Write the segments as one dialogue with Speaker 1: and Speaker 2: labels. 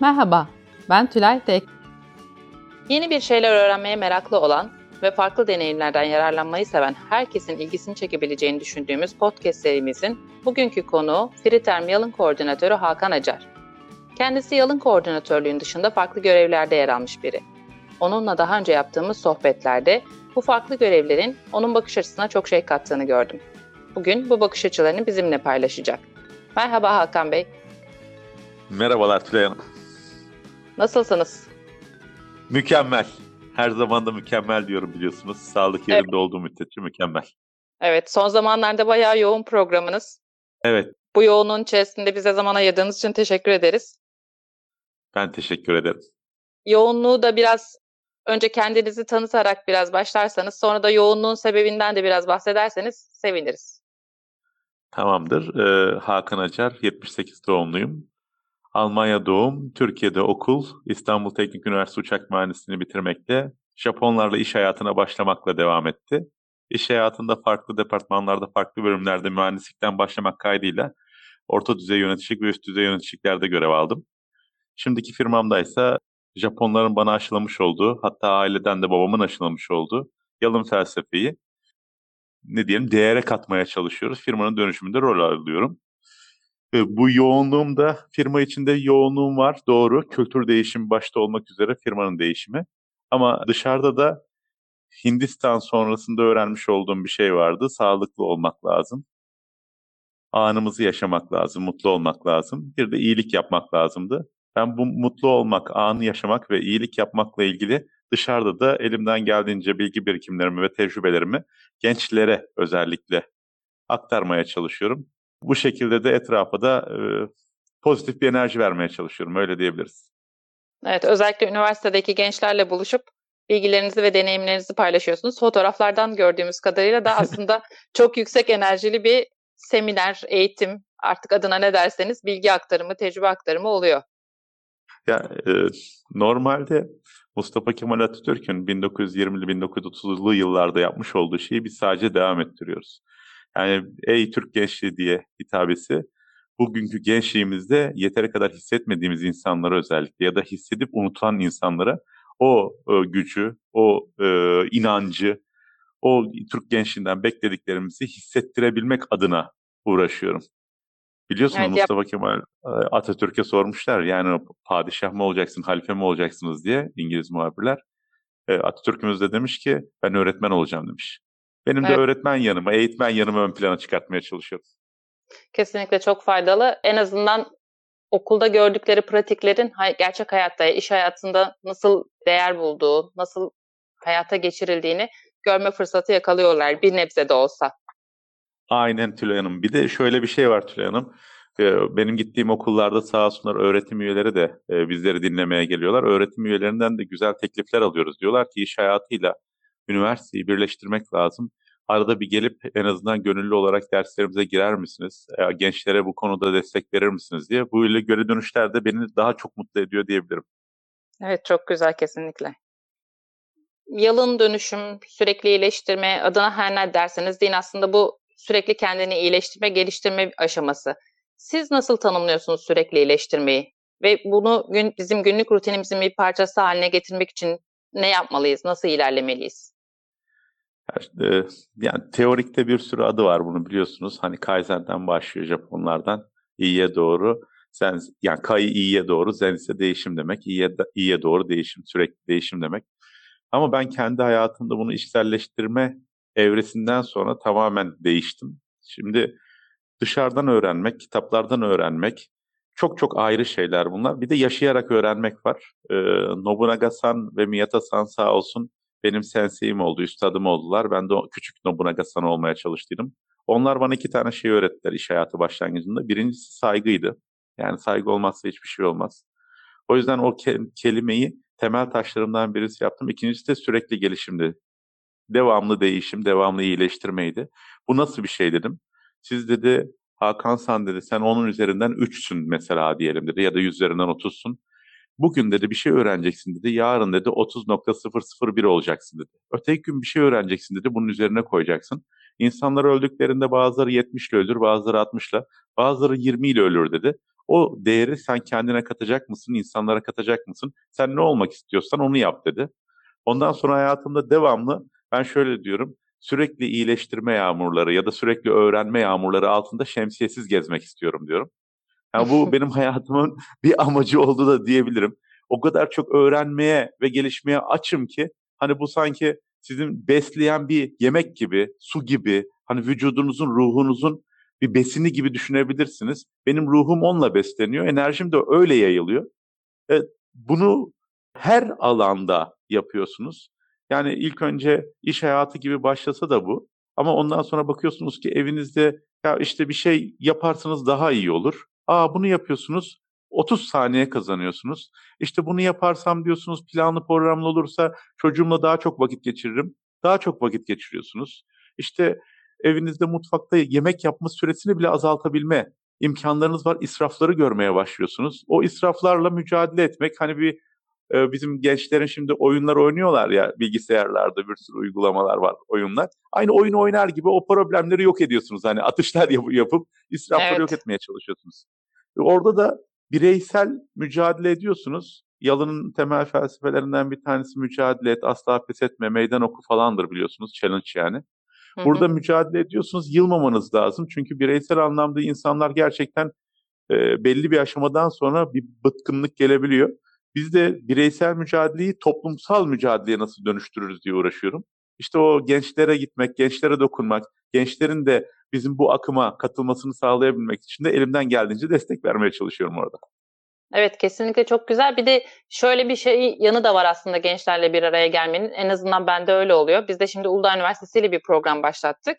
Speaker 1: Merhaba, ben Tülay Tek.
Speaker 2: Yeni bir şeyler öğrenmeye meraklı olan ve farklı deneyimlerden yararlanmayı seven herkesin ilgisini çekebileceğini düşündüğümüz podcast serimizin bugünkü konuğu Friterm Yalın Koordinatörü Hakan Acar. Kendisi yalın koordinatörlüğün dışında farklı görevlerde yer almış biri. Onunla daha önce yaptığımız sohbetlerde bu farklı görevlerin onun bakış açısına çok şey kattığını gördüm. Bugün bu bakış açılarını bizimle paylaşacak. Merhaba Hakan Bey.
Speaker 3: Merhabalar Tülay Hanım.
Speaker 2: Nasılsınız?
Speaker 3: Mükemmel. Her zaman da mükemmel diyorum biliyorsunuz. Sağlık yerinde evet. olduğu müddetçe mükemmel.
Speaker 2: Evet, son zamanlarda bayağı yoğun programınız.
Speaker 3: Evet.
Speaker 2: Bu yoğunluğun içerisinde bize zaman ayırdığınız için teşekkür ederiz.
Speaker 3: Ben teşekkür ederim.
Speaker 2: Yoğunluğu da biraz önce kendinizi tanıtarak biraz başlarsanız sonra da yoğunluğun sebebinden de biraz bahsederseniz seviniriz.
Speaker 3: Tamamdır. Ee, Hakan Acar, 78 doğumluyum. Almanya doğum, Türkiye'de okul, İstanbul Teknik Üniversitesi Uçak Mühendisliğini bitirmekte, Japonlarla iş hayatına başlamakla devam etti. İş hayatında farklı departmanlarda, farklı bölümlerde mühendislikten başlamak kaydıyla orta düzey yöneticilik ve üst düzey yöneticiliklerde görev aldım. Şimdiki firmamdaysa Japonların bana aşılamış olduğu, hatta aileden de babamın aşılamış olduğu yalın felsefeyi ne diyelim değere katmaya çalışıyoruz. Firmanın dönüşümünde rol alıyorum. Bu yoğunluğumda firma içinde yoğunluğum var doğru. Kültür değişimi başta olmak üzere firmanın değişimi. Ama dışarıda da Hindistan sonrasında öğrenmiş olduğum bir şey vardı. Sağlıklı olmak lazım. Anımızı yaşamak lazım, mutlu olmak lazım. Bir de iyilik yapmak lazımdı. Ben bu mutlu olmak, anı yaşamak ve iyilik yapmakla ilgili dışarıda da elimden geldiğince bilgi birikimlerimi ve tecrübelerimi gençlere özellikle aktarmaya çalışıyorum. Bu şekilde de etrafa da e, pozitif bir enerji vermeye çalışıyorum, öyle diyebiliriz.
Speaker 2: Evet, özellikle üniversitedeki gençlerle buluşup bilgilerinizi ve deneyimlerinizi paylaşıyorsunuz. Fotoğraflardan gördüğümüz kadarıyla da aslında çok yüksek enerjili bir seminer, eğitim, artık adına ne derseniz bilgi aktarımı, tecrübe aktarımı oluyor.
Speaker 3: Ya e, normalde Mustafa Kemal Atatürk'ün 1920'li 1930'lu yıllarda yapmış olduğu şeyi biz sadece devam ettiriyoruz. Yani ey Türk gençliği diye hitabesi bugünkü gençliğimizde yeteri kadar hissetmediğimiz insanlara özellikle ya da hissedip unutan insanlara o e, gücü, o e, inancı, o Türk gençliğinden beklediklerimizi hissettirebilmek adına uğraşıyorum. Biliyorsunuz evet, Mustafa yap- Kemal Atatürk'e sormuşlar yani padişah mı olacaksın, halife mi olacaksınız diye İngiliz muhabirler. Atatürk'ümüz de demiş ki ben öğretmen olacağım demiş. Benim evet. de öğretmen yanımı, eğitmen yanımı ön plana çıkartmaya çalışıyorum.
Speaker 2: Kesinlikle çok faydalı. En azından okulda gördükleri pratiklerin gerçek hayatta, iş hayatında nasıl değer bulduğu, nasıl hayata geçirildiğini görme fırsatı yakalıyorlar bir nebze de olsa.
Speaker 3: Aynen Tülay Hanım. Bir de şöyle bir şey var Tülay Hanım. Benim gittiğim okullarda sağ olsunlar öğretim üyeleri de bizleri dinlemeye geliyorlar. Öğretim üyelerinden de güzel teklifler alıyoruz. Diyorlar ki iş hayatıyla üniversiteyi birleştirmek lazım. Arada bir gelip en azından gönüllü olarak derslerimize girer misiniz? Gençlere bu konuda destek verir misiniz diye. Bu ile göre dönüşler de beni daha çok mutlu ediyor diyebilirim.
Speaker 2: Evet çok güzel kesinlikle. Yalın dönüşüm, sürekli iyileştirme adına her ne derseniz deyin aslında bu sürekli kendini iyileştirme, geliştirme aşaması. Siz nasıl tanımlıyorsunuz sürekli iyileştirmeyi? Ve bunu gün, bizim günlük rutinimizin bir parçası haline getirmek için ne yapmalıyız? Nasıl ilerlemeliyiz?
Speaker 3: Yani teorikte bir sürü adı var bunu biliyorsunuz. Hani Kaizen'den başlıyor Japonlardan iyiye doğru. Sen yani Kai iyiye doğru, Zen ise değişim demek. İyiye, iyiye doğru değişim, sürekli değişim demek. Ama ben kendi hayatımda bunu içselleştirme evresinden sonra tamamen değiştim. Şimdi dışarıdan öğrenmek, kitaplardan öğrenmek çok çok ayrı şeyler bunlar. Bir de yaşayarak öğrenmek var. Ee, Nobunaga-san ve Miyata-san sağ olsun benim senseyim oldu, üstadım oldular. Ben de o küçük Nobunaga-san olmaya çalıştım. Onlar bana iki tane şey öğrettiler iş hayatı başlangıcında. Birincisi saygıydı. Yani saygı olmazsa hiçbir şey olmaz. O yüzden o ke- kelimeyi temel taşlarımdan birisi yaptım. İkincisi de sürekli gelişimdi. Devamlı değişim, devamlı iyileştirmeydi. Bu nasıl bir şey dedim. Siz dedi Hakan San dedi sen onun üzerinden 3'sün mesela diyelim dedi ya da 100 üzerinden 30'sun. Bugün dedi bir şey öğreneceksin dedi. Yarın dedi 30.001 olacaksın dedi. Öteki gün bir şey öğreneceksin dedi. Bunun üzerine koyacaksın. İnsanlar öldüklerinde bazıları 70 ile ölür, bazıları 60 ile, bazıları 20 ile ölür dedi. O değeri sen kendine katacak mısın, insanlara katacak mısın? Sen ne olmak istiyorsan onu yap dedi. Ondan sonra hayatımda devamlı ben şöyle diyorum. Sürekli iyileştirme yağmurları ya da sürekli öğrenme yağmurları altında şemsiyesiz gezmek istiyorum diyorum. Yani bu benim hayatımın bir amacı oldu da diyebilirim. O kadar çok öğrenmeye ve gelişmeye açım ki hani bu sanki sizin besleyen bir yemek gibi, su gibi, hani vücudunuzun, ruhunuzun bir besini gibi düşünebilirsiniz. Benim ruhum onunla besleniyor, enerjim de öyle yayılıyor. E, bunu her alanda yapıyorsunuz. Yani ilk önce iş hayatı gibi başlasa da bu. Ama ondan sonra bakıyorsunuz ki evinizde ya işte bir şey yaparsanız daha iyi olur. Aa bunu yapıyorsunuz. 30 saniye kazanıyorsunuz. İşte bunu yaparsam diyorsunuz planlı programlı olursa çocuğumla daha çok vakit geçiririm. Daha çok vakit geçiriyorsunuz. İşte evinizde mutfakta yemek yapma süresini bile azaltabilme imkanlarınız var. İsrafları görmeye başlıyorsunuz. O israflarla mücadele etmek hani bir e, bizim gençlerin şimdi oyunlar oynuyorlar ya bilgisayarlarda bir sürü uygulamalar var oyunlar. Aynı oyun oynar gibi o problemleri yok ediyorsunuz. Hani atışlar yap- yapıp israfları
Speaker 2: Evet.
Speaker 3: yok etmeye çalışıyorsunuz. Orada da bireysel mücadele ediyorsunuz. Yalın'ın temel felsefelerinden bir tanesi mücadele et, asla pes etme, meydan oku falandır biliyorsunuz. Challenge yani.
Speaker 2: Hı hı.
Speaker 3: Burada mücadele ediyorsunuz, yılmamanız lazım. Çünkü bireysel anlamda insanlar gerçekten e, belli bir aşamadan sonra bir bıtkınlık gelebiliyor. Biz de bireysel mücadeleyi toplumsal mücadeleye nasıl dönüştürürüz diye uğraşıyorum. İşte o gençlere gitmek, gençlere dokunmak, gençlerin de bizim bu akıma katılmasını sağlayabilmek için de elimden geldiğince destek vermeye çalışıyorum orada.
Speaker 2: Evet kesinlikle çok güzel. Bir de şöyle bir şey yanı da var aslında gençlerle bir araya gelmenin. En azından bende öyle oluyor. Biz de şimdi Uludağ Üniversitesi ile bir program başlattık.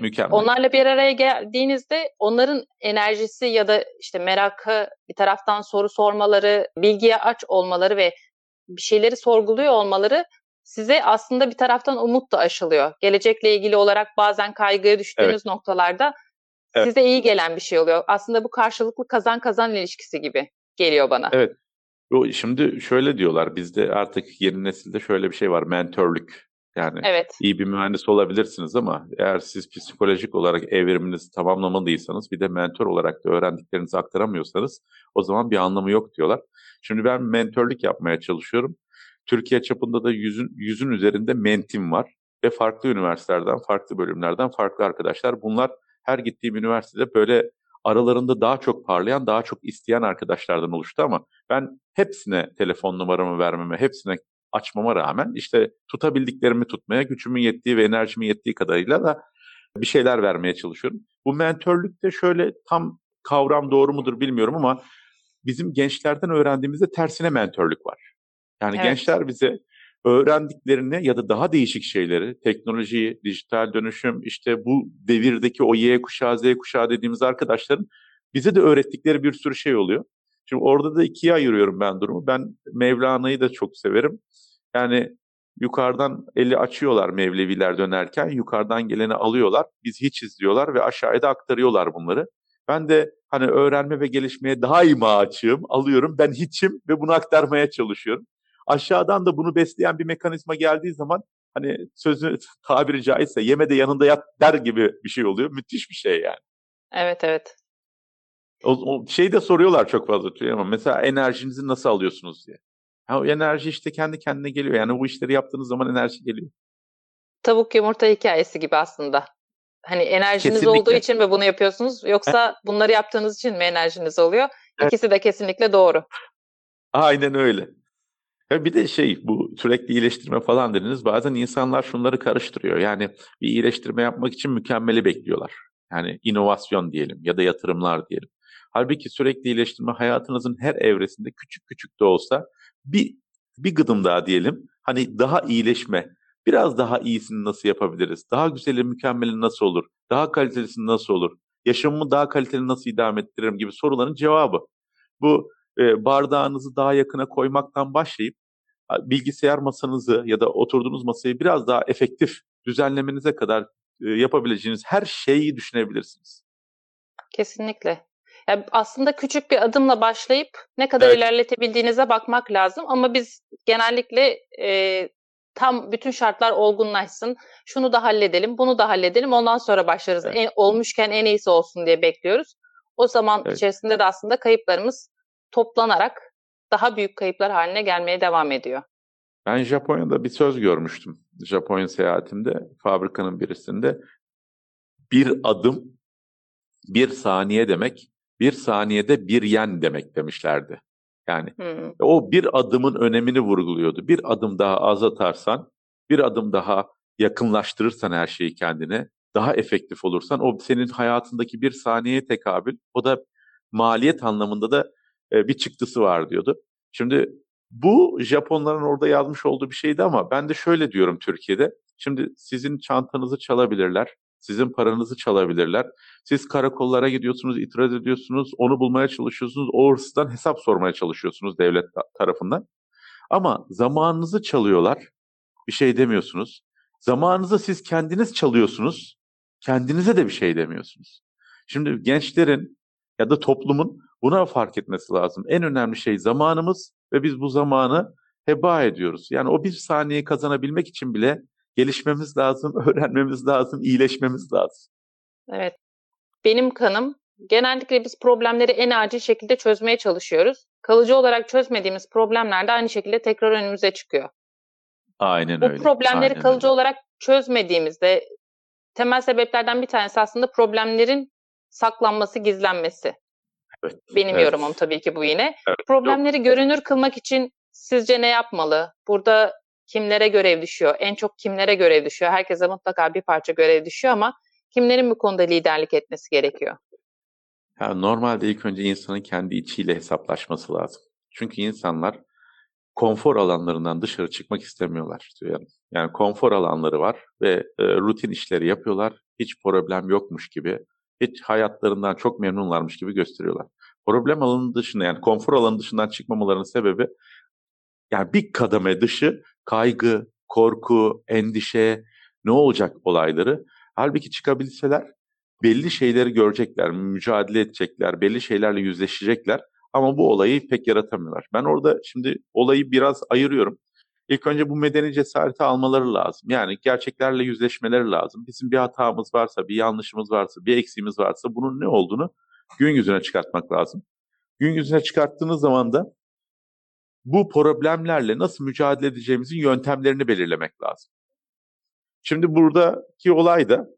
Speaker 3: Mükemmel.
Speaker 2: Onlarla bir araya geldiğinizde onların enerjisi ya da işte merakı, bir taraftan soru sormaları, bilgiye aç olmaları ve bir şeyleri sorguluyor olmaları size aslında bir taraftan umut da aşılıyor. Gelecekle ilgili olarak bazen kaygıya düştüğünüz noktalarda
Speaker 3: Evet.
Speaker 2: size iyi gelen bir şey oluyor. Aslında bu karşılıklı kazan kazan ilişkisi gibi geliyor bana.
Speaker 3: Evet. Şimdi şöyle diyorlar bizde artık yeni nesilde şöyle bir şey var mentörlük. Yani
Speaker 2: Evet.
Speaker 3: iyi bir mühendis olabilirsiniz ama eğer siz psikolojik olarak evriminizi tamamlamadıysanız bir de mentor olarak da öğrendiklerinizi aktaramıyorsanız o zaman bir anlamı yok diyorlar. Şimdi ben mentörlük yapmaya çalışıyorum. Türkiye çapında da yüzün, yüzün üzerinde mentim var ve farklı üniversitelerden, farklı bölümlerden farklı arkadaşlar. Bunlar her gittiğim üniversitede böyle aralarında daha çok parlayan, daha çok isteyen arkadaşlardan oluştu ama ben hepsine telefon numaramı vermeme, hepsine açmama rağmen işte tutabildiklerimi tutmaya, gücümün yettiği ve enerjimin yettiği kadarıyla da bir şeyler vermeye çalışıyorum. Bu mentörlükte şöyle tam kavram doğru mudur bilmiyorum ama bizim gençlerden öğrendiğimizde tersine mentörlük var. Yani
Speaker 2: Evet.
Speaker 3: gençler bize öğrendiklerini ya da daha değişik şeyleri, teknolojiyi, dijital dönüşüm, işte bu devirdeki o Y kuşağı, Z kuşağı dediğimiz arkadaşların bize de öğrettikleri bir sürü şey oluyor. Şimdi orada da ikiye ayırıyorum ben durumu. Ben Mevlana'yı da çok severim. Yani yukarıdan eli açıyorlar Mevleviler dönerken, yukarıdan geleni alıyorlar, biz hiç izliyorlar ve aşağıya da aktarıyorlar bunları. Ben de hani öğrenme ve gelişmeye daima açığım, alıyorum, ben hiçim ve bunu aktarmaya çalışıyorum. Aşağıdan da bunu besleyen bir mekanizma geldiği zaman hani sözü tabiri caizse yeme de yanında yat der gibi bir şey oluyor. Müthiş bir şey yani.
Speaker 2: Evet evet.
Speaker 3: O, o şeyi de soruyorlar çok fazla Tülay mesela enerjinizi nasıl alıyorsunuz diye. Ha, o enerji işte kendi kendine geliyor. Yani bu işleri yaptığınız zaman enerji geliyor.
Speaker 2: Tavuk yumurta hikayesi gibi aslında. Hani enerjiniz
Speaker 3: Kesinlikle.
Speaker 2: olduğu için mi bunu yapıyorsunuz yoksa bunları yaptığınız için mi enerjiniz oluyor?
Speaker 3: Evet.
Speaker 2: İkisi de kesinlikle doğru.
Speaker 3: Aynen öyle. Ya bir de şey bu sürekli iyileştirme falan dediniz. Bazen insanlar şunları karıştırıyor. Yani bir iyileştirme yapmak için mükemmeli bekliyorlar. Yani inovasyon diyelim ya da yatırımlar diyelim. Halbuki sürekli iyileştirme hayatınızın her evresinde küçük küçük de olsa bir bir gıdım daha diyelim. Hani daha iyileşme, biraz daha iyisini nasıl yapabiliriz? Daha güzeli, mükemmeli nasıl olur? Daha kalitelisi nasıl olur? Yaşamımı daha kaliteli nasıl idame ettiririm gibi soruların cevabı. Bu e, bardağınızı daha yakına koymaktan başlayıp bilgisayar masanızı ya da oturduğunuz masayı biraz daha efektif düzenlemenize kadar e, yapabileceğiniz her şeyi düşünebilirsiniz.
Speaker 2: Kesinlikle. Ya aslında küçük bir adımla başlayıp ne kadar
Speaker 3: Evet.
Speaker 2: ilerletebildiğinize bakmak lazım ama biz genellikle e, tam bütün şartlar olgunlaşsın, şunu da halledelim, bunu da halledelim, ondan sonra başlarız.
Speaker 3: Evet.
Speaker 2: En, olmuşken en iyisi olsun diye bekliyoruz. O zaman
Speaker 3: Evet.
Speaker 2: içerisinde de aslında kayıplarımız toplanarak daha büyük kayıplar haline gelmeye devam ediyor.
Speaker 3: Ben Japonya'da bir söz görmüştüm. Japonya seyahatimde, fabrikanın birisinde. Bir adım, bir saniye demek, bir saniyede bir yen demek demişlerdi. Yani
Speaker 2: Hmm.
Speaker 3: o bir adımın önemini vurguluyordu. Bir adım daha az atarsan, bir adım daha yakınlaştırırsan her şeyi kendine, daha efektif olursan o senin hayatındaki bir saniyeye tekabül. O da maliyet anlamında da e, bir çıktısı var diyordu. Şimdi bu Japonların orada yazmış olduğu bir şeydi ama ben de şöyle diyorum Türkiye'de. Şimdi sizin çantanızı çalabilirler, sizin paranızı çalabilirler. Siz karakollara gidiyorsunuz, itiraz ediyorsunuz, onu bulmaya çalışıyorsunuz, o hırsızdan hesap sormaya çalışıyorsunuz devlet ta- tarafından. Ama zamanınızı çalıyorlar, bir şey demiyorsunuz. Zamanınızı siz kendiniz çalıyorsunuz, kendinize de bir şey demiyorsunuz. Şimdi gençlerin ya da toplumun buna fark etmesi lazım. En önemli şey zamanımız ve biz bu zamanı heba ediyoruz. Yani o bir saniyeyi kazanabilmek için bile gelişmemiz lazım, öğrenmemiz lazım, iyileşmemiz lazım.
Speaker 2: Evet. Benim kanım genellikle biz problemleri en acil şekilde çözmeye çalışıyoruz. Kalıcı olarak çözmediğimiz problemler de aynı şekilde tekrar önümüze çıkıyor.
Speaker 3: Aynen
Speaker 2: Bu
Speaker 3: öyle.
Speaker 2: problemleri
Speaker 3: aynen
Speaker 2: kalıcı
Speaker 3: öyle.
Speaker 2: olarak çözmediğimizde temel sebeplerden bir tanesi aslında problemlerin saklanması, gizlenmesi.
Speaker 3: Evet,
Speaker 2: Benim
Speaker 3: evet.
Speaker 2: yorumum tabii ki bu yine.
Speaker 3: Evet,
Speaker 2: Problemleri görünür kılmak için sizce ne yapmalı? Burada kimlere görev düşüyor? En çok kimlere görev düşüyor? Herkese mutlaka bir parça görev düşüyor ama kimlerin bu konuda liderlik etmesi gerekiyor?
Speaker 3: Ya normalde ilk önce insanın kendi içiyle hesaplaşması lazım. Çünkü insanlar konfor alanlarından dışarı çıkmak istemiyorlar diyor. Yani konfor alanları var ve e, rutin işleri yapıyorlar. Hiç problem yokmuş gibi, hiç hayatlarından çok memnunlarmış gibi gösteriyorlar. Problem alanı dışında yani konfor alanı dışından çıkmamalarının sebebi yani bir kademe dışı kaygı, korku, endişe, ne olacak olayları. Halbuki çıkabilseler belli şeyleri görecekler, mücadele edecekler, belli şeylerle yüzleşecekler ama bu olayı pek yaratamıyorlar. Ben orada şimdi olayı biraz ayırıyorum. İlk önce bu medeni cesareti almaları lazım. Yani gerçeklerle yüzleşmeleri lazım. Bizim bir hatamız varsa, bir yanlışımız varsa, bir eksiğimiz varsa bunun ne olduğunu gün yüzüne çıkartmak lazım. Gün yüzüne çıkarttığınız zaman da bu problemlerle nasıl mücadele edeceğimizin yöntemlerini belirlemek lazım. Şimdi buradaki olay da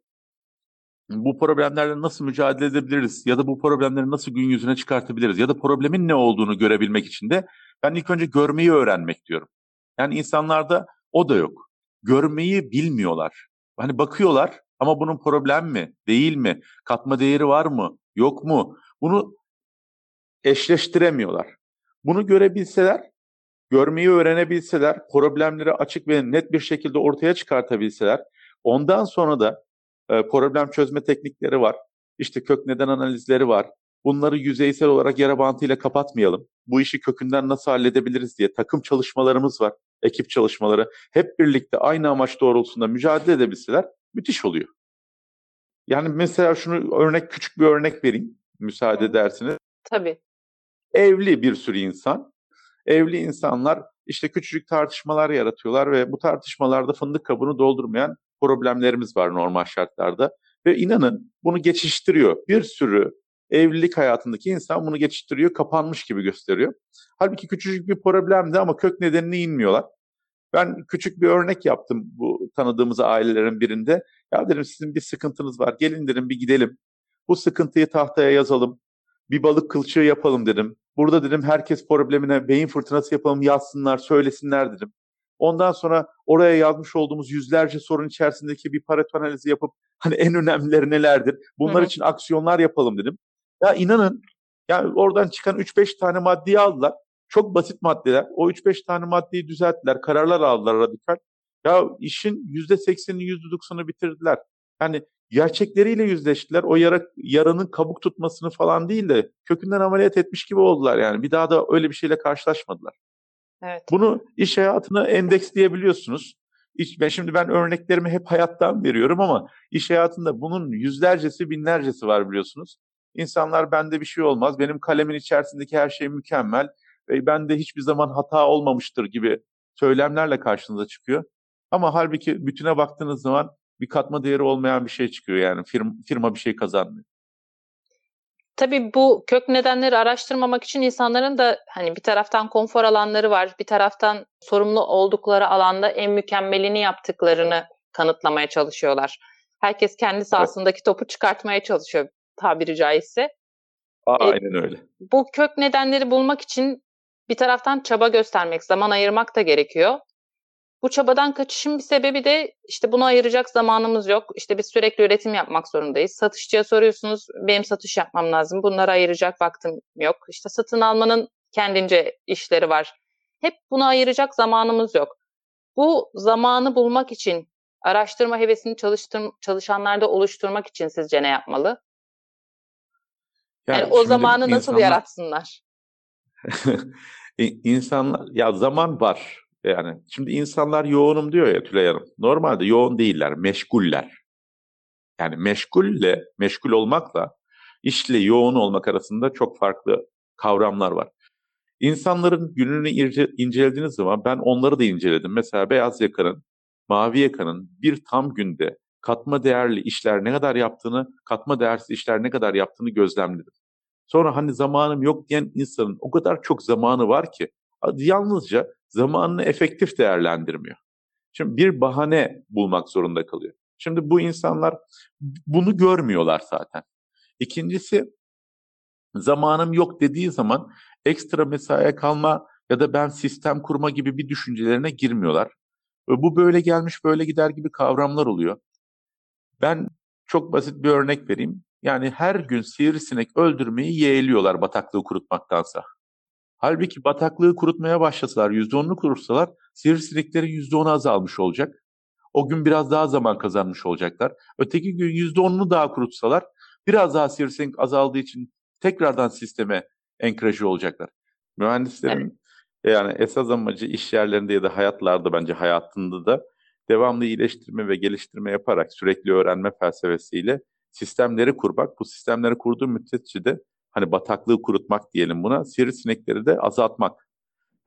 Speaker 3: bu problemlerle nasıl mücadele edebiliriz ya da bu problemleri nasıl gün yüzüne çıkartabiliriz ya da problemin ne olduğunu görebilmek için de ben ilk önce görmeyi öğrenmek diyorum. Yani insanlarda o da yok. Görmeyi bilmiyorlar. Hani bakıyorlar ama bunun problem mi, değil mi, katma değeri var mı, yok mu? Bunu eşleştiremiyorlar. Bunu görebilseler, görmeyi öğrenebilseler, problemleri açık ve net bir şekilde ortaya çıkartabilseler, ondan sonra da e, problem çözme teknikleri var. İşte kök neden analizleri var. Bunları yüzeysel olarak yara bantıyla kapatmayalım. Bu işi kökünden nasıl halledebiliriz diye takım çalışmalarımız var. Ekip çalışmaları. Hep birlikte aynı amaç doğrultusunda mücadele edebilseler müthiş oluyor. Yani mesela şunu örnek küçük bir örnek vereyim müsaade edersiniz.
Speaker 2: Tabii.
Speaker 3: Evli bir sürü insan. Evli insanlar işte küçücük tartışmalar yaratıyorlar ve bu tartışmalarda fındık kabını doldurmayan problemlerimiz var normal şartlarda. Ve inanın bunu geçiştiriyor. Bir sürü evlilik hayatındaki insan bunu geçiştiriyor, kapanmış gibi gösteriyor. Halbuki küçücük bir problemdi ama kök nedenine inmiyorlar. Ben küçük bir örnek yaptım bu tanıdığımız ailelerin birinde. Ya dedim sizin bir sıkıntınız var. Gelin dedim bir gidelim. Bu sıkıntıyı tahtaya yazalım. Bir balık kılçığı yapalım dedim. Burada dedim herkes problemine beyin fırtınası yapalım yazsınlar, söylesinler dedim. Ondan sonra oraya yazmış olduğumuz yüzlerce sorun içerisindeki bir pareto analizi yapıp hani en önemlileri nelerdir? Bunlar
Speaker 2: Hı hı.
Speaker 3: için aksiyonlar yapalım dedim. Ya inanın yani oradan çıkan 3-5 tane maddeyi aldılar. Çok basit maddeler. O 3-5 tane maddeyi düzelttiler. Kararlar aldılar radikal. Ya işin %80'ini %90'ını bitirdiler. Yani gerçekleriyle yüzleştiler. O yara, yaranın kabuk tutmasını falan değil de kökünden ameliyat etmiş gibi oldular yani. Bir daha da öyle bir şeyle karşılaşmadılar.
Speaker 2: Evet.
Speaker 3: Bunu iş hayatına endeksleyebiliyorsunuz. İş, ben şimdi ben örneklerimi hep hayattan veriyorum ama iş hayatında bunun yüzlercesi binlercesi var biliyorsunuz. İnsanlar bende bir şey olmaz, benim kalemin içerisindeki her şey mükemmel ve bende hiçbir zaman hata olmamıştır gibi söylemlerle karşınıza çıkıyor. Ama halbuki bütüne baktığınız zaman bir katma değeri olmayan bir şey çıkıyor yani firma, firma bir şey kazanmıyor.
Speaker 2: tabii bu kök nedenleri araştırmamak için insanların da hani bir taraftan konfor alanları var, bir taraftan sorumlu oldukları alanda en mükemmelini yaptıklarını kanıtlamaya çalışıyorlar. Herkes kendi sahasındaki topu çıkartmaya çalışıyor tabiri caizse.
Speaker 3: Aynen öyle.
Speaker 2: Bu kök nedenleri bulmak için bir taraftan çaba göstermek, zaman ayırmak da gerekiyor. Bu çabadan kaçışın bir sebebi de işte bunu ayıracak zamanımız yok. İşte biz sürekli üretim yapmak zorundayız. Satışçıya soruyorsunuz, benim satış yapmam lazım. Bunlara ayıracak vaktim yok. İşte satın almanın kendince işleri var. Hep buna ayıracak zamanımız yok. Bu zamanı bulmak için, araştırma hevesini çalıştır, çalışanlarda oluşturmak için sizce ne yapmalı? Yani, yani o zamanı nasıl insanlar, yaratsınlar?
Speaker 3: insanlar, ya zaman var. Yani şimdi insanlar yoğunum diyor ya Tülay Hanım. Normalde yoğun değiller, meşguller. Yani meşgulle, meşgul olmakla işle yoğun olmak arasında çok farklı kavramlar var. İnsanların gününü ince, incelediğiniz zaman ben onları da inceledim. Mesela beyaz yakanın, mavi yakanın bir tam günde katma değerli işler ne kadar yaptığını, katma değersiz işler ne kadar yaptığını gözlemledim. Sonra hani zamanım yok diyen insanın o kadar çok zamanı var ki yalnızca zamanını efektif değerlendirmiyor. Şimdi bir bahane bulmak zorunda kalıyor. Şimdi bu insanlar bunu görmüyorlar zaten. İkincisi zamanım yok dediği zaman ekstra mesaiye kalma ya da ben sistem kurma gibi bir düşüncelerine girmiyorlar. Bu böyle gelmiş böyle gider gibi kavramlar oluyor. Ben çok basit bir örnek vereyim. Yani her gün sivrisinek öldürmeyi yeğliyorlar bataklığı kurutmaktansa. Halbuki bataklığı kurutmaya başlasalar, %10'unu kurutsalar sivrisineklerin %10'u azalmış olacak. O gün biraz daha zaman kazanmış olacaklar. Öteki gün %10'unu daha kurutsalar biraz daha sivrisinek azaldığı için tekrardan sisteme enkraje olacaklar. Mühendislerin evet. yani esas amacı iş yerlerinde ya da hayatlarda bence hayatında da devamlı iyileştirme ve geliştirme yaparak sürekli öğrenme felsefesiyle sistemleri kurmak. Bu sistemleri kurduğu müddetçe de hani bataklığı kurutmak diyelim buna, sivrisinekleri de azaltmak.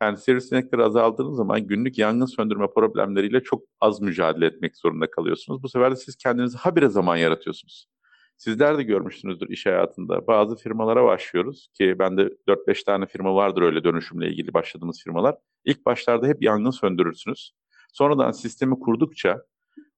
Speaker 3: Yani sivrisinekleri azaldığınız zaman günlük yangın söndürme problemleriyle çok az mücadele etmek zorunda kalıyorsunuz. Bu sefer de siz kendinize habire zaman yaratıyorsunuz. Sizler de görmüşsünüzdür iş hayatında. Bazı firmalara başlıyoruz ki bende 4-5 tane firma vardır öyle dönüşümle ilgili başladığımız firmalar. İlk başlarda hep yangın söndürürsünüz. Sonradan sistemi kurdukça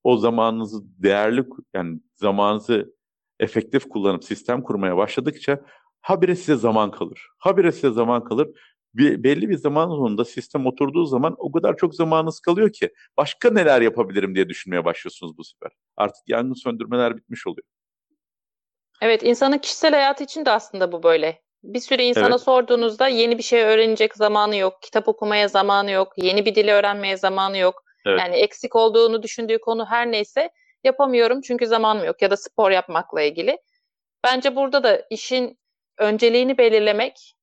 Speaker 3: o zamanınızı değerli yani zamanınızı efektif kullanıp sistem kurmaya başladıkça habire size zaman kalır. Habire size zaman kalır. Bir, belli bir zaman sonunda sistem oturduğu zaman o kadar çok zamanınız kalıyor ki başka neler yapabilirim diye düşünmeye başlıyorsunuz bu sefer. Artık yangın söndürmeler bitmiş oluyor.
Speaker 2: Evet, insanın kişisel hayatı için de aslında bu böyle. Bir süre insana evet. sorduğunuzda yeni bir şey öğrenecek zamanı yok, kitap okumaya zamanı yok, yeni bir dili öğrenmeye zamanı yok. Evet. Yani eksik olduğunu düşündüğü konu her neyse yapamıyorum çünkü zamanım yok ya da spor yapmakla ilgili. Bence burada da işin önceliğini belirlemek,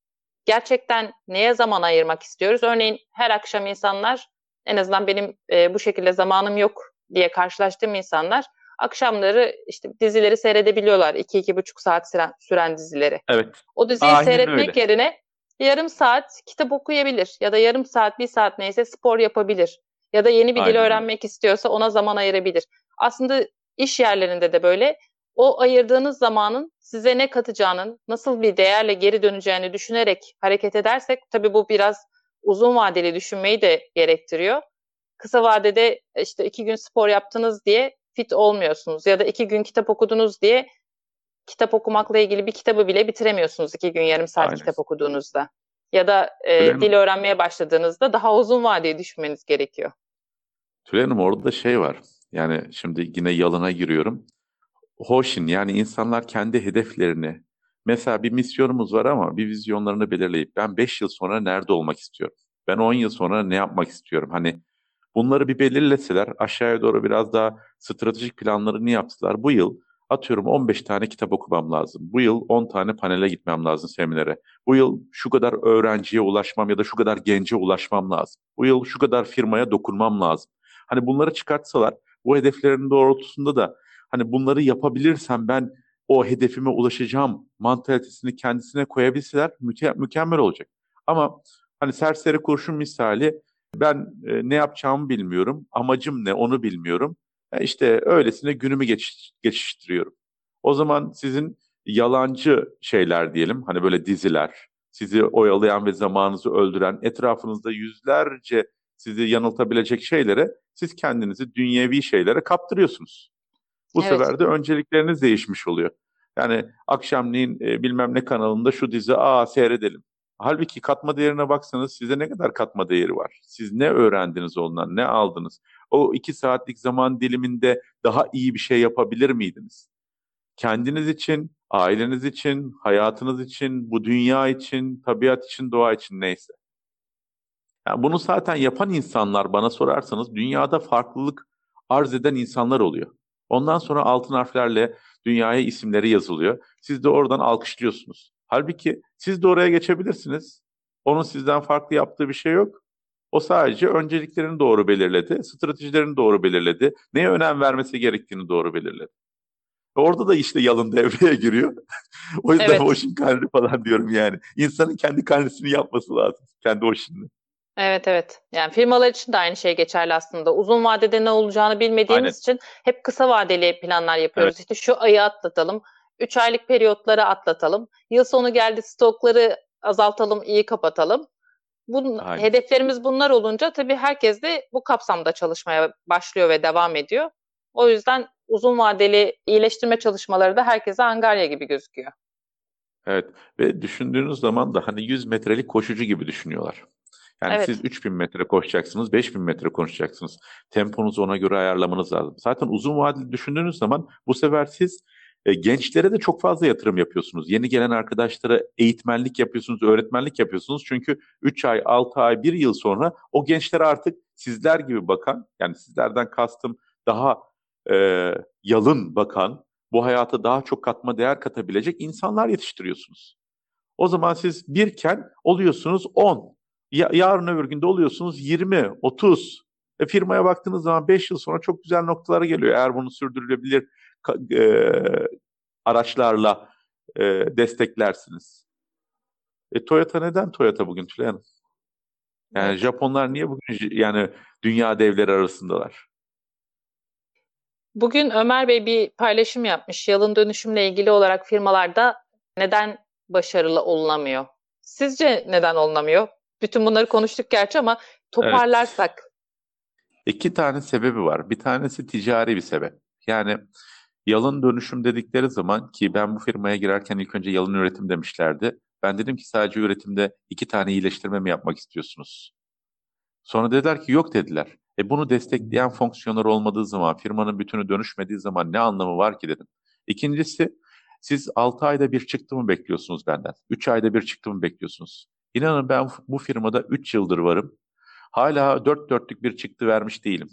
Speaker 2: gerçekten neye zaman ayırmak istiyoruz? Örneğin her akşam insanlar, en azından benim e, bu şekilde zamanım yok diye karşılaştığım insanlar akşamları işte dizileri seyredebiliyorlar. 2-2,5 saat süren, süren dizileri.
Speaker 3: Evet.
Speaker 2: O diziyi Aynen seyretmek öyle. yerine yarım saat kitap okuyabilir ya da yarım saat, bir saat neyse spor yapabilir. Ya da yeni bir Aynen. dil öğrenmek istiyorsa ona zaman ayırabilir. Aslında iş yerlerinde de böyle o ayırdığınız zamanın size ne katacağının, nasıl bir değerle geri döneceğini düşünerek hareket edersek, tabii bu biraz uzun vadeli düşünmeyi de gerektiriyor. Kısa vadede işte iki gün spor yaptınız diye fit olmuyorsunuz ya da iki gün kitap okudunuz diye kitap okumakla ilgili bir kitabı bile bitiremiyorsunuz iki gün yarım saat Aynen. kitap okuduğunuzda. Ya da e, dil öğrenmeye başladığınızda daha uzun vadeli düşünmeniz gerekiyor.
Speaker 3: Tülay Hanım orada şey var. Yani şimdi yine yalına giriyorum. Hoşin yani insanlar kendi hedeflerini mesela bir misyonumuz var ama bir vizyonlarını belirleyip ben 5 yıl sonra nerede olmak istiyorum? Ben 10 yıl sonra ne yapmak istiyorum? Hani bunları bir belirleseler aşağıya doğru biraz daha stratejik planlarını yaptılar. Bu yıl atıyorum 15 tane kitap okumam lazım. Bu yıl 10 tane panele gitmem lazım seminere. Bu yıl şu kadar öğrenciye ulaşmam ya da şu kadar gence ulaşmam lazım. Bu yıl şu kadar firmaya dokunmam lazım. Hani bunları çıkartsalar bu hedeflerin doğrultusunda da hani bunları yapabilirsem ben o hedefime ulaşacağım mantalitesini kendisine koyabilseler müke- mükemmel olacak. Ama hani serseri kurşun misali ben e, ne yapacağımı bilmiyorum, amacım ne onu bilmiyorum. E işte öylesine günümü geç, geçiştiriyorum. O zaman sizin yalancı şeyler diyelim. Hani böyle diziler, sizi oyalayan ve zamanınızı öldüren, etrafınızda yüzlerce sizi yanıltabilecek şeylere siz kendinizi dünyevi şeylere kaptırıyorsunuz. Bu
Speaker 2: Evet.
Speaker 3: sefer de öncelikleriniz değişmiş oluyor. Yani akşamleyin e, bilmem ne kanalında şu dizi aa seyredelim. Halbuki katma değerine baksanız size ne kadar katma değeri var? Siz ne öğrendiniz ondan, ne aldınız? O iki saatlik zaman diliminde daha iyi bir şey yapabilir miydiniz? Kendiniz için, aileniz için, hayatınız için, bu dünya için, tabiat için, doğa için neyse. Yani bunu zaten yapan insanlar bana sorarsanız dünyada farklılık arz eden insanlar oluyor. Ondan sonra altın harflerle dünyaya isimleri yazılıyor. Siz de oradan alkışlıyorsunuz. Halbuki siz de oraya geçebilirsiniz. Onun sizden farklı yaptığı bir şey yok. O sadece önceliklerini doğru belirledi, stratejilerini doğru belirledi, neye önem vermesi gerektiğini doğru belirledi. Orada da işte yalın devreye giriyor. o yüzden
Speaker 2: Evet.
Speaker 3: Ocean Carry falan diyorum yani. İnsanın kendi karnesini yapması lazım. Kendi Ocean'ını.
Speaker 2: Evet evet. Yani firmalar için de aynı şey geçerli aslında. Uzun vadede ne olacağını bilmediğimiz
Speaker 3: Aynen.
Speaker 2: için hep kısa vadeli planlar yapıyoruz. İşte şu ayı atlatalım, 3 aylık periyotları atlatalım, yıl sonu geldi stokları azaltalım, iyi kapatalım. Bunun,
Speaker 3: Aynen.
Speaker 2: hedeflerimiz bunlar olunca tabii herkes de bu kapsamda çalışmaya başlıyor ve devam ediyor. O yüzden uzun vadeli iyileştirme çalışmaları da herkese angarya gibi gözüküyor.
Speaker 3: Evet ve düşündüğünüz zaman da hani 100 metrelik koşucu gibi düşünüyorlar. Yani
Speaker 2: Evet.
Speaker 3: siz 3000 metre koşacaksınız, 5000 metre koşacaksınız. Temponuzu ona göre ayarlamanız lazım. Zaten uzun vadeli düşündüğünüz zaman bu sefer siz e, gençlere de çok fazla yatırım yapıyorsunuz. Yeni gelen arkadaşlara eğitmenlik yapıyorsunuz, öğretmenlik yapıyorsunuz. Çünkü 3 ay, 6 ay, 1 yıl sonra o gençlere artık sizler gibi bakan, yani sizlerden kastım daha e, yalın bakan, bu hayata daha çok katma değer katabilecek insanlar yetiştiriyorsunuz. O zaman siz birken oluyorsunuz 10. Ya, yarın öbür günde oluyorsunuz 20, 30. E, firmaya baktığınız zaman 5 yıl sonra çok güzel noktalara geliyor. Eğer bunu sürdürülebilir e, araçlarla e, desteklersiniz. E, Toyota neden Toyota bugün Tülay Hanım? Yani
Speaker 2: Evet.
Speaker 3: Japonlar niye bugün yani dünya devleri arasındalar?
Speaker 2: Bugün Ömer Bey bir paylaşım yapmış. Yalın dönüşümle ilgili olarak firmalarda neden başarılı olunamıyor? Sizce neden olunamıyor? Bütün bunları konuştuk gerçi ama toparlarsak.
Speaker 3: İki tane sebebi var. Bir tanesi ticari bir sebep. Yani yalın dönüşüm dedikleri zaman ki ben bu firmaya girerken ilk önce yalın üretim demişlerdi. Ben dedim ki sadece üretimde iki tane iyileştirme mi yapmak istiyorsunuz? Sonra dediler ki yok dediler. E bunu destekleyen fonksiyonlar olmadığı zaman, firmanın bütünü dönüşmediği zaman ne anlamı var ki dedim. İkincisi, siz 6 ayda bir çıktı mı bekliyorsunuz benden? 3 ayda bir çıktı mı bekliyorsunuz? İnanın ben bu firmada 3 yıldır varım. Hala dört dörtlük bir çıktı vermiş değilim.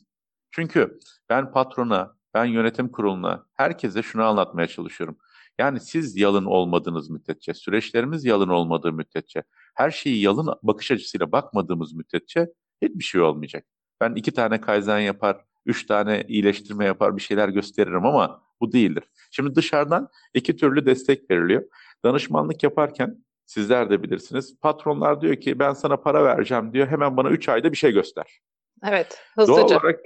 Speaker 3: Çünkü ben patrona, ben yönetim kuruluna, herkese şunu anlatmaya çalışıyorum. Yani siz yalın olmadığınız müddetçe, süreçlerimiz yalın olmadığı müddetçe, her şeyi yalın bakış açısıyla bakmadığımız müddetçe hiçbir şey olmayacak. Ben iki tane kaizen yapar, üç tane iyileştirme yapar, bir şeyler gösteririm ama bu değildir. Şimdi dışarıdan iki türlü destek veriliyor. Danışmanlık yaparken sizler de bilirsiniz. Patronlar diyor ki ben sana para vereceğim diyor. Hemen bana 3 ayda bir şey göster.
Speaker 2: Evet,
Speaker 3: Doğal
Speaker 2: hızlıca.
Speaker 3: olarak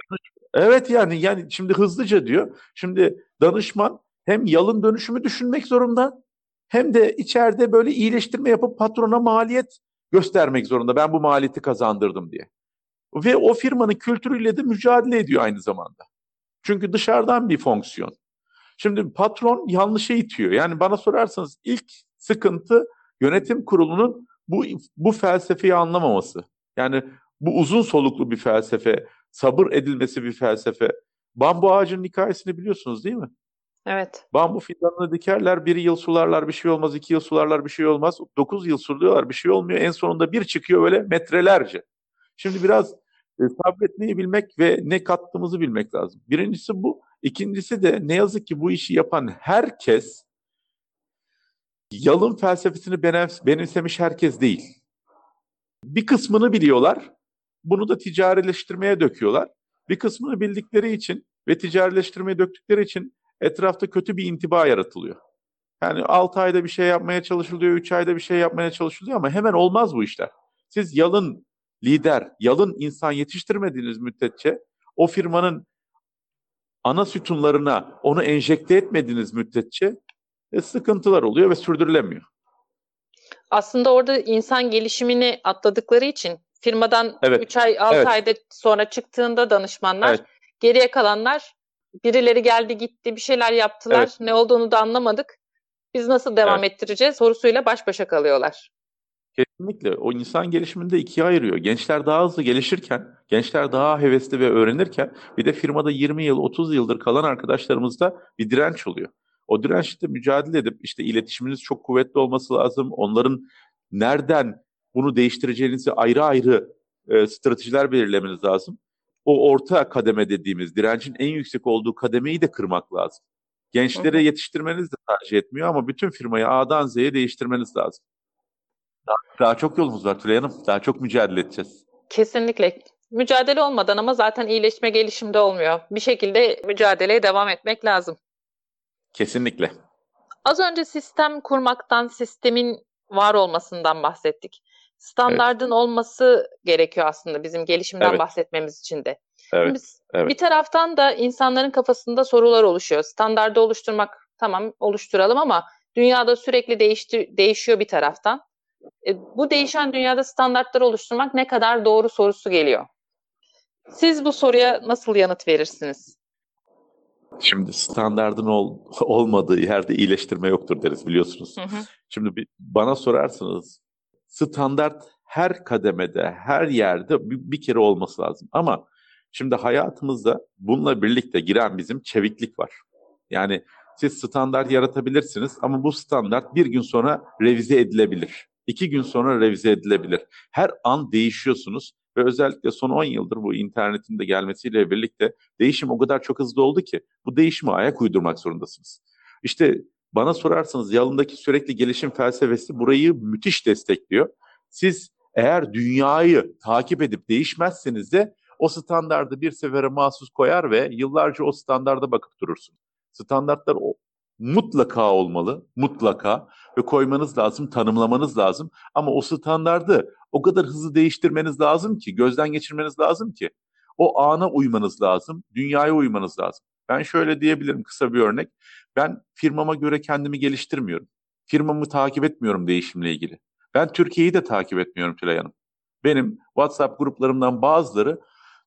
Speaker 3: evet yani yani şimdi hızlıca diyor. Şimdi danışman hem yalın dönüşümü düşünmek zorunda hem de içeride böyle iyileştirme yapıp patrona maliyet göstermek zorunda. Ben bu maliyeti kazandırdım diye. Ve o firmanın kültürüyle de mücadele ediyor aynı zamanda. Çünkü dışarıdan bir fonksiyon. Şimdi patron yanlışa itiyor. Yani bana sorarsanız ilk sıkıntı yönetim kurulunun bu bu felsefeyi anlamaması. Yani bu uzun soluklu bir felsefe, sabır edilmesi bir felsefe. Bambu ağacının hikayesini biliyorsunuz değil mi?
Speaker 2: Evet.
Speaker 3: Bambu fidanını dikerler, bir yıl sularlar bir şey olmaz, iki yıl sularlar bir şey olmaz, dokuz yıl suluyorlar bir şey olmuyor. En sonunda bir çıkıyor böyle metrelerce. Şimdi biraz e, sabretmeyi bilmek ve ne kattığımızı bilmek lazım. Birincisi bu. İkincisi de ne yazık ki bu işi yapan herkes yalın felsefesini benimsemiş herkes değil. Bir kısmını biliyorlar, bunu da ticarileştirmeye döküyorlar. Bir kısmını bildikleri için ve ticarileştirmeye döktükleri için etrafta kötü bir intiba yaratılıyor. Yani 6 ayda bir şey yapmaya çalışılıyor, 3 ayda bir şey yapmaya çalışılıyor ama hemen olmaz bu işler. Siz yalın lider, yalın insan yetiştirmediğiniz müddetçe o firmanın ana sütunlarına onu enjekte etmediğiniz müddetçe e, sıkıntılar oluyor ve sürdürülemiyor.
Speaker 2: Aslında orada insan gelişimini atladıkları için firmadan
Speaker 3: Evet.
Speaker 2: 3 ay 6
Speaker 3: Evet.
Speaker 2: ayda sonra çıktığında danışmanlar
Speaker 3: Evet.
Speaker 2: geriye kalanlar birileri geldi gitti bir şeyler yaptılar
Speaker 3: Evet.
Speaker 2: ne olduğunu da anlamadık. Biz nasıl devam ettireceğiz sorusuyla baş başa kalıyorlar.
Speaker 3: Kesinlikle. O insan gelişiminde ikiye ayırıyor. Gençler daha hızlı gelişirken, gençler daha hevesli ve öğrenirken bir de firmada 20 yıl, 30 yıldır kalan arkadaşlarımızda bir direnç oluyor. O dirençle mücadele edip işte iletişiminiz çok kuvvetli olması lazım. Onların nereden bunu değiştireceğinizi ayrı ayrı e, stratejiler belirlemeniz lazım. O orta kademe dediğimiz direncin en yüksek olduğu kademeyi de kırmak lazım. Gençlere yetiştirmeniz de tercih etmiyor ama bütün firmayı A'dan Z'ye değiştirmeniz lazım. Daha, daha çok yolumuz var Tülay Hanım. Daha çok mücadele edeceğiz.
Speaker 2: Kesinlikle. Mücadele olmadan ama zaten iyileşme gelişimde olmuyor. Bir şekilde mücadeleye devam etmek lazım.
Speaker 3: Kesinlikle.
Speaker 2: Az önce sistem kurmaktan, sistemin var olmasından bahsettik. Standardın olması gerekiyor aslında bizim gelişimden
Speaker 3: Evet.
Speaker 2: bahsetmemiz için de.
Speaker 3: Evet.
Speaker 2: Biz-
Speaker 3: evet.
Speaker 2: Bir taraftan da insanların kafasında sorular oluşuyor. Standardı oluşturmak tamam oluşturalım ama dünyada sürekli değişti, değişiyor bir taraftan. E, bu değişen dünyada standartları oluşturmak ne kadar doğru sorusu geliyor. Siz bu soruya nasıl yanıt verirsiniz?
Speaker 3: Şimdi standardın ol, olmadığı yerde iyileştirme yoktur deriz biliyorsunuz.
Speaker 2: Hı hı.
Speaker 3: Şimdi bir, bana sorarsanız standart her kademede, her yerde bir, bir kere olması lazım. Ama şimdi hayatımızda bununla birlikte giren bizim çeviklik var. Yani siz standart yaratabilirsiniz ama bu standart bir gün sonra revize edilebilir. İki gün sonra revize edilebilir. Her an değişiyorsunuz ve özellikle son 10 yıldır bu internetin de gelmesiyle birlikte değişim o kadar çok hızlı oldu ki bu değişime ayak uydurmak zorundasınız. İşte bana sorarsanız yalındaki sürekli gelişim felsefesi burayı müthiş destekliyor. Siz eğer dünyayı takip edip değişmezseniz de o standardı bir sefere mahsus koyar ve yıllarca o standarda bakıp durursunuz. Standartlar o, mutlaka olmalı, mutlaka ve koymanız lazım, tanımlamanız lazım. Ama o standardı o kadar hızlı değiştirmeniz lazım ki, gözden geçirmeniz lazım ki o ana uymanız lazım, dünyaya uymanız lazım. Ben şöyle diyebilirim kısa bir örnek. Ben firmama göre kendimi geliştirmiyorum. Firmamı takip etmiyorum değişimle ilgili. Ben Türkiye'yi de takip etmiyorum Tülay Hanım. Benim WhatsApp gruplarımdan bazıları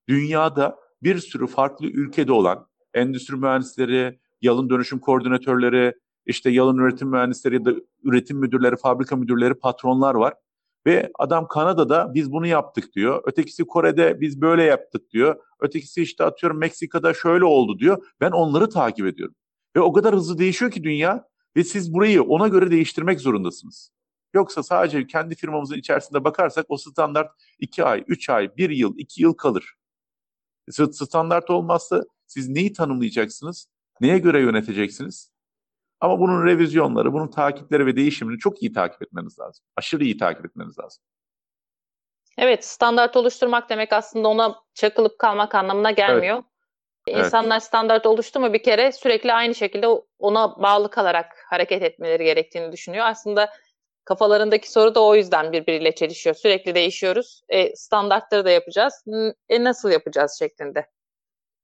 Speaker 3: dünyada bir sürü farklı ülkede olan endüstri mühendisleri, yalın dönüşüm koordinatörleri, işte yalın üretim mühendisleri ya da üretim müdürleri, fabrika müdürleri, patronlar var. Ve adam Kanada'da biz bunu yaptık diyor. Ötekisi Kore'de biz böyle yaptık diyor. Ötekisi işte atıyorum Meksika'da şöyle oldu diyor. Ben onları takip ediyorum. Ve o kadar hızlı değişiyor ki dünya ve siz burayı ona göre değiştirmek zorundasınız. Yoksa sadece kendi firmamızın içerisinde bakarsak o standart 2 ay, 3 ay, 1 yıl, 2 yıl kalır. Standart olmazsa siz neyi tanımlayacaksınız? Neye göre yöneteceksiniz? Ama bunun revizyonları, bunun takipleri ve değişimini çok iyi takip etmeniz lazım. Aşırı iyi takip etmeniz lazım.
Speaker 2: Evet, standart oluşturmak demek aslında ona çakılıp kalmak anlamına gelmiyor.
Speaker 3: Evet.
Speaker 2: İnsanlar standart oluştu mu bir kere sürekli aynı şekilde ona bağlı kalarak hareket etmeleri gerektiğini düşünüyor. Aslında kafalarındaki soru da o yüzden birbiriyle çelişiyor. Sürekli değişiyoruz. E, standartları da yapacağız. E, nasıl yapacağız şeklinde.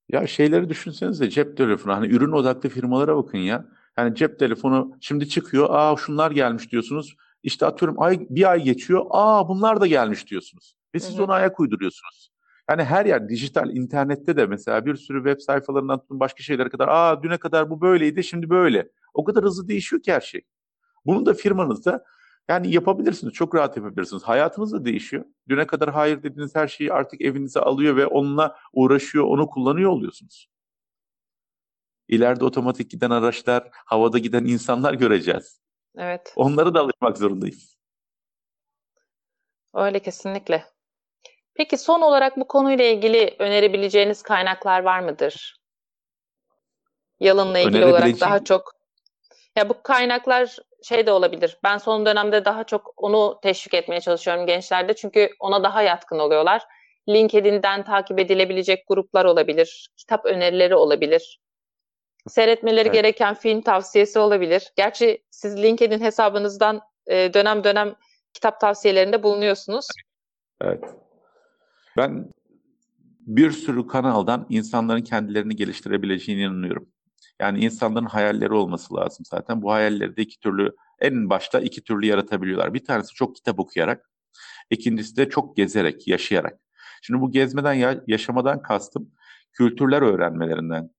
Speaker 3: Ya şeyleri düşünsenize cep telefonu hani ürün odaklı firmalara bakın ya. Yani cep telefonu şimdi çıkıyor. Aa şunlar gelmiş diyorsunuz. İşte atıyorum ay bir ay geçiyor. Aa bunlar da gelmiş diyorsunuz. Ve siz
Speaker 2: Hı hı.
Speaker 3: ona ayak uyduruyorsunuz. Yani her yer dijital internette de mesela bir sürü web sayfalarından tutun başka şeylere kadar aa düne kadar bu böyleydi şimdi böyle. O kadar hızlı değişiyor ki her şey. Bunu da firmanızda yani yapabilirsiniz. Çok rahat yapabilirsiniz. Hayatınız da değişiyor. Düne kadar hayır dediğiniz her şeyi artık evinize alıyor ve onunla uğraşıyor, onu kullanıyor oluyorsunuz. İleride otomatik giden araçlar, havada giden insanlar göreceğiz.
Speaker 2: Evet,
Speaker 3: Onları da alışmak zorundayız.
Speaker 2: öyle kesinlikle. Peki son olarak bu konuyla ilgili önerebileceğiniz kaynaklar var mıdır? Yalınla ilgili olarak daha çok. Ya bu kaynaklar şey de olabilir. Ben son dönemde daha çok onu teşvik etmeye çalışıyorum gençlerde. Çünkü ona daha yatkın oluyorlar. LinkedIn'den takip edilebilecek gruplar olabilir. Kitap önerileri olabilir. Seyretmeleri
Speaker 3: Evet.
Speaker 2: gereken film tavsiyesi olabilir. Gerçi siz LinkedIn hesabınızdan e, dönem dönem kitap tavsiyelerinde bulunuyorsunuz.
Speaker 3: Evet. Ben bir sürü kanaldan insanların kendilerini geliştirebileceğine inanıyorum. Yani insanların hayalleri olması lazım zaten. Bu hayalleri de iki türlü, en başta iki türlü yaratabiliyorlar. Bir tanesi çok kitap okuyarak, ikincisi de çok gezerek, yaşayarak. Şimdi bu gezmeden, ya, yaşamadan kastım kültürler öğrenmelerinden.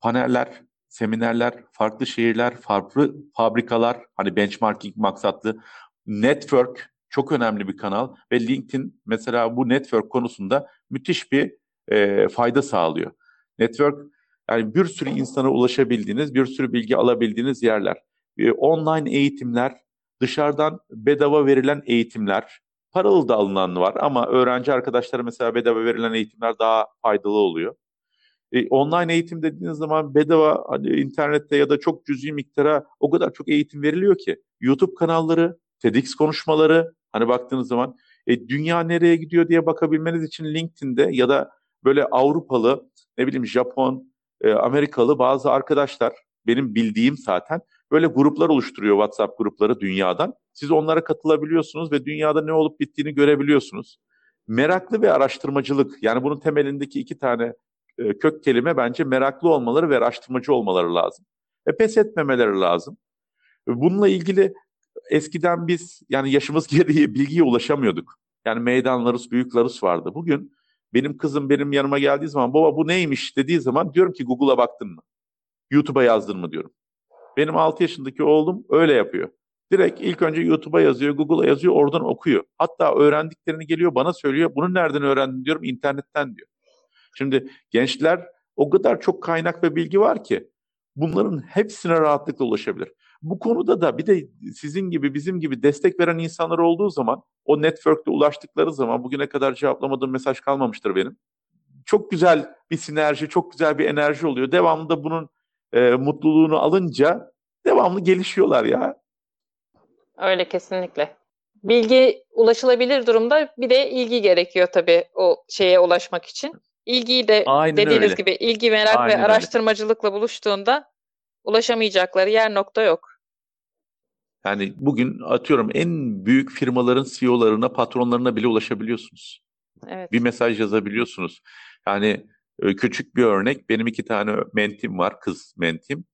Speaker 3: Paneller, seminerler, farklı şehirler, farklı fabrikalar, hani benchmarking maksatlı, network çok önemli bir kanal ve LinkedIn mesela bu network konusunda müthiş bir e, fayda sağlıyor. Network yani bir sürü insana ulaşabildiğiniz, bir sürü bilgi alabildiğiniz yerler. E, online eğitimler, dışarıdan bedava verilen eğitimler, paralı da alınan var ama öğrenci arkadaşlara mesela bedava verilen eğitimler daha faydalı oluyor. E, online eğitim dediğiniz zaman bedava hani internette ya da çok cüzi miktara o kadar çok eğitim veriliyor ki. YouTube kanalları, TEDx konuşmaları hani baktığınız zaman e, dünya nereye gidiyor diye bakabilmeniz için LinkedIn'de ya da böyle Avrupalı, ne bileyim Japon, e, Amerikalı bazı arkadaşlar benim bildiğim zaten böyle gruplar oluşturuyor WhatsApp grupları dünyadan. Siz onlara katılabiliyorsunuz ve dünyada ne olup bittiğini görebiliyorsunuz. Meraklı ve araştırmacılık yani bunun temelindeki iki tane e, kök kelime bence meraklı olmaları ve araştırmacı olmaları lazım. Ve pes etmemeleri lazım. Bununla ilgili eskiden biz yani yaşımız gereği bilgiye ulaşamıyorduk. Yani meydanlarız, büyüklarız vardı. Bugün benim kızım benim yanıma geldiği zaman baba bu neymiş dediği zaman diyorum ki Google'a baktın mı? YouTube'a yazdın mı diyorum. Benim 6 yaşındaki oğlum öyle yapıyor. Direkt ilk önce YouTube'a yazıyor, Google'a yazıyor, oradan okuyor. Hatta öğrendiklerini geliyor bana söylüyor. Bunu nereden öğrendin diyorum, internetten diyor. Şimdi gençler o kadar çok kaynak ve bilgi var ki bunların hepsine rahatlıkla ulaşabilir. Bu konuda da bir de sizin gibi bizim gibi destek veren insanlar olduğu zaman o network'te ulaştıkları zaman bugüne kadar cevaplamadığım mesaj kalmamıştır benim. Çok güzel bir sinerji, çok güzel bir enerji oluyor. Devamlı da bunun e, mutluluğunu alınca devamlı gelişiyorlar ya.
Speaker 2: Öyle kesinlikle. Bilgi ulaşılabilir durumda bir de ilgi gerekiyor tabii o şeye ulaşmak için. İlgiyi de Aynen dediğiniz öyle. gibi ilgi, merak Aynen ve araştırmacılıkla öyle. buluştuğunda ulaşamayacakları yer nokta yok.
Speaker 3: Yani bugün atıyorum en büyük firmaların CEO'larına, patronlarına bile ulaşabiliyorsunuz. Evet. Bir mesaj yazabiliyorsunuz. Yani e, küçük bir örnek, benim iki tane mentim var, kız mentim.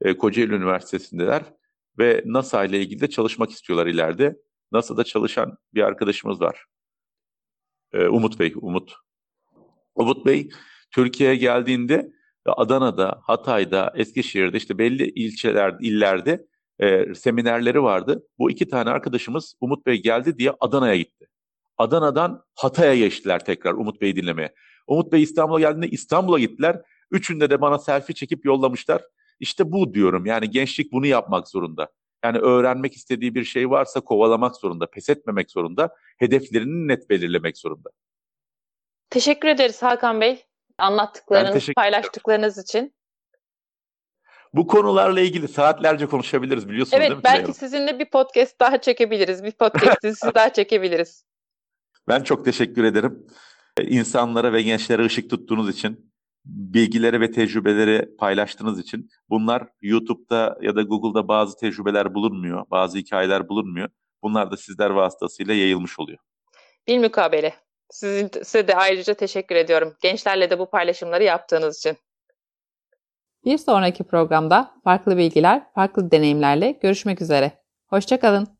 Speaker 3: E, Kocaeli Üniversitesi'ndeler ve NASA ile ilgili de çalışmak istiyorlar ileride. NASA'da çalışan bir arkadaşımız var. E, Umut Bey, Umut. Umut Bey Türkiye'ye geldiğinde Adana'da, Hatay'da, Eskişehir'de işte belli ilçeler, illerde e, seminerleri vardı. Bu iki tane arkadaşımız Umut Bey geldi diye Adana'ya gitti. Adana'dan Hatay'a geçtiler tekrar Umut Bey'i dinlemeye. Umut Bey İstanbul'a geldiğinde İstanbul'a gittiler. Üçünde de bana selfie çekip yollamışlar. İşte bu diyorum yani gençlik bunu yapmak zorunda. Yani öğrenmek istediği bir şey varsa kovalamak zorunda, pes etmemek zorunda, hedeflerini net belirlemek zorunda.
Speaker 2: Teşekkür ederiz Hakan Bey. Anlattıklarınız, paylaştıklarınız için.
Speaker 3: Bu konularla ilgili saatlerce konuşabiliriz biliyorsunuz
Speaker 2: evet,
Speaker 3: değil mi?
Speaker 2: Evet belki sizinle bir podcast daha çekebiliriz. Bir podcast dizisi daha çekebiliriz.
Speaker 3: Ben çok teşekkür ederim. İnsanlara ve gençlere ışık tuttuğunuz için, bilgileri ve tecrübeleri paylaştığınız için bunlar YouTube'da ya da Google'da bazı tecrübeler bulunmuyor, bazı hikayeler bulunmuyor. Bunlar da sizler vasıtasıyla yayılmış oluyor.
Speaker 2: Bir mukabele. Sizin, size de ayrıca teşekkür ediyorum. Gençlerle de bu paylaşımları yaptığınız için.
Speaker 1: Bir sonraki programda farklı bilgiler, farklı deneyimlerle görüşmek üzere. Hoşçakalın.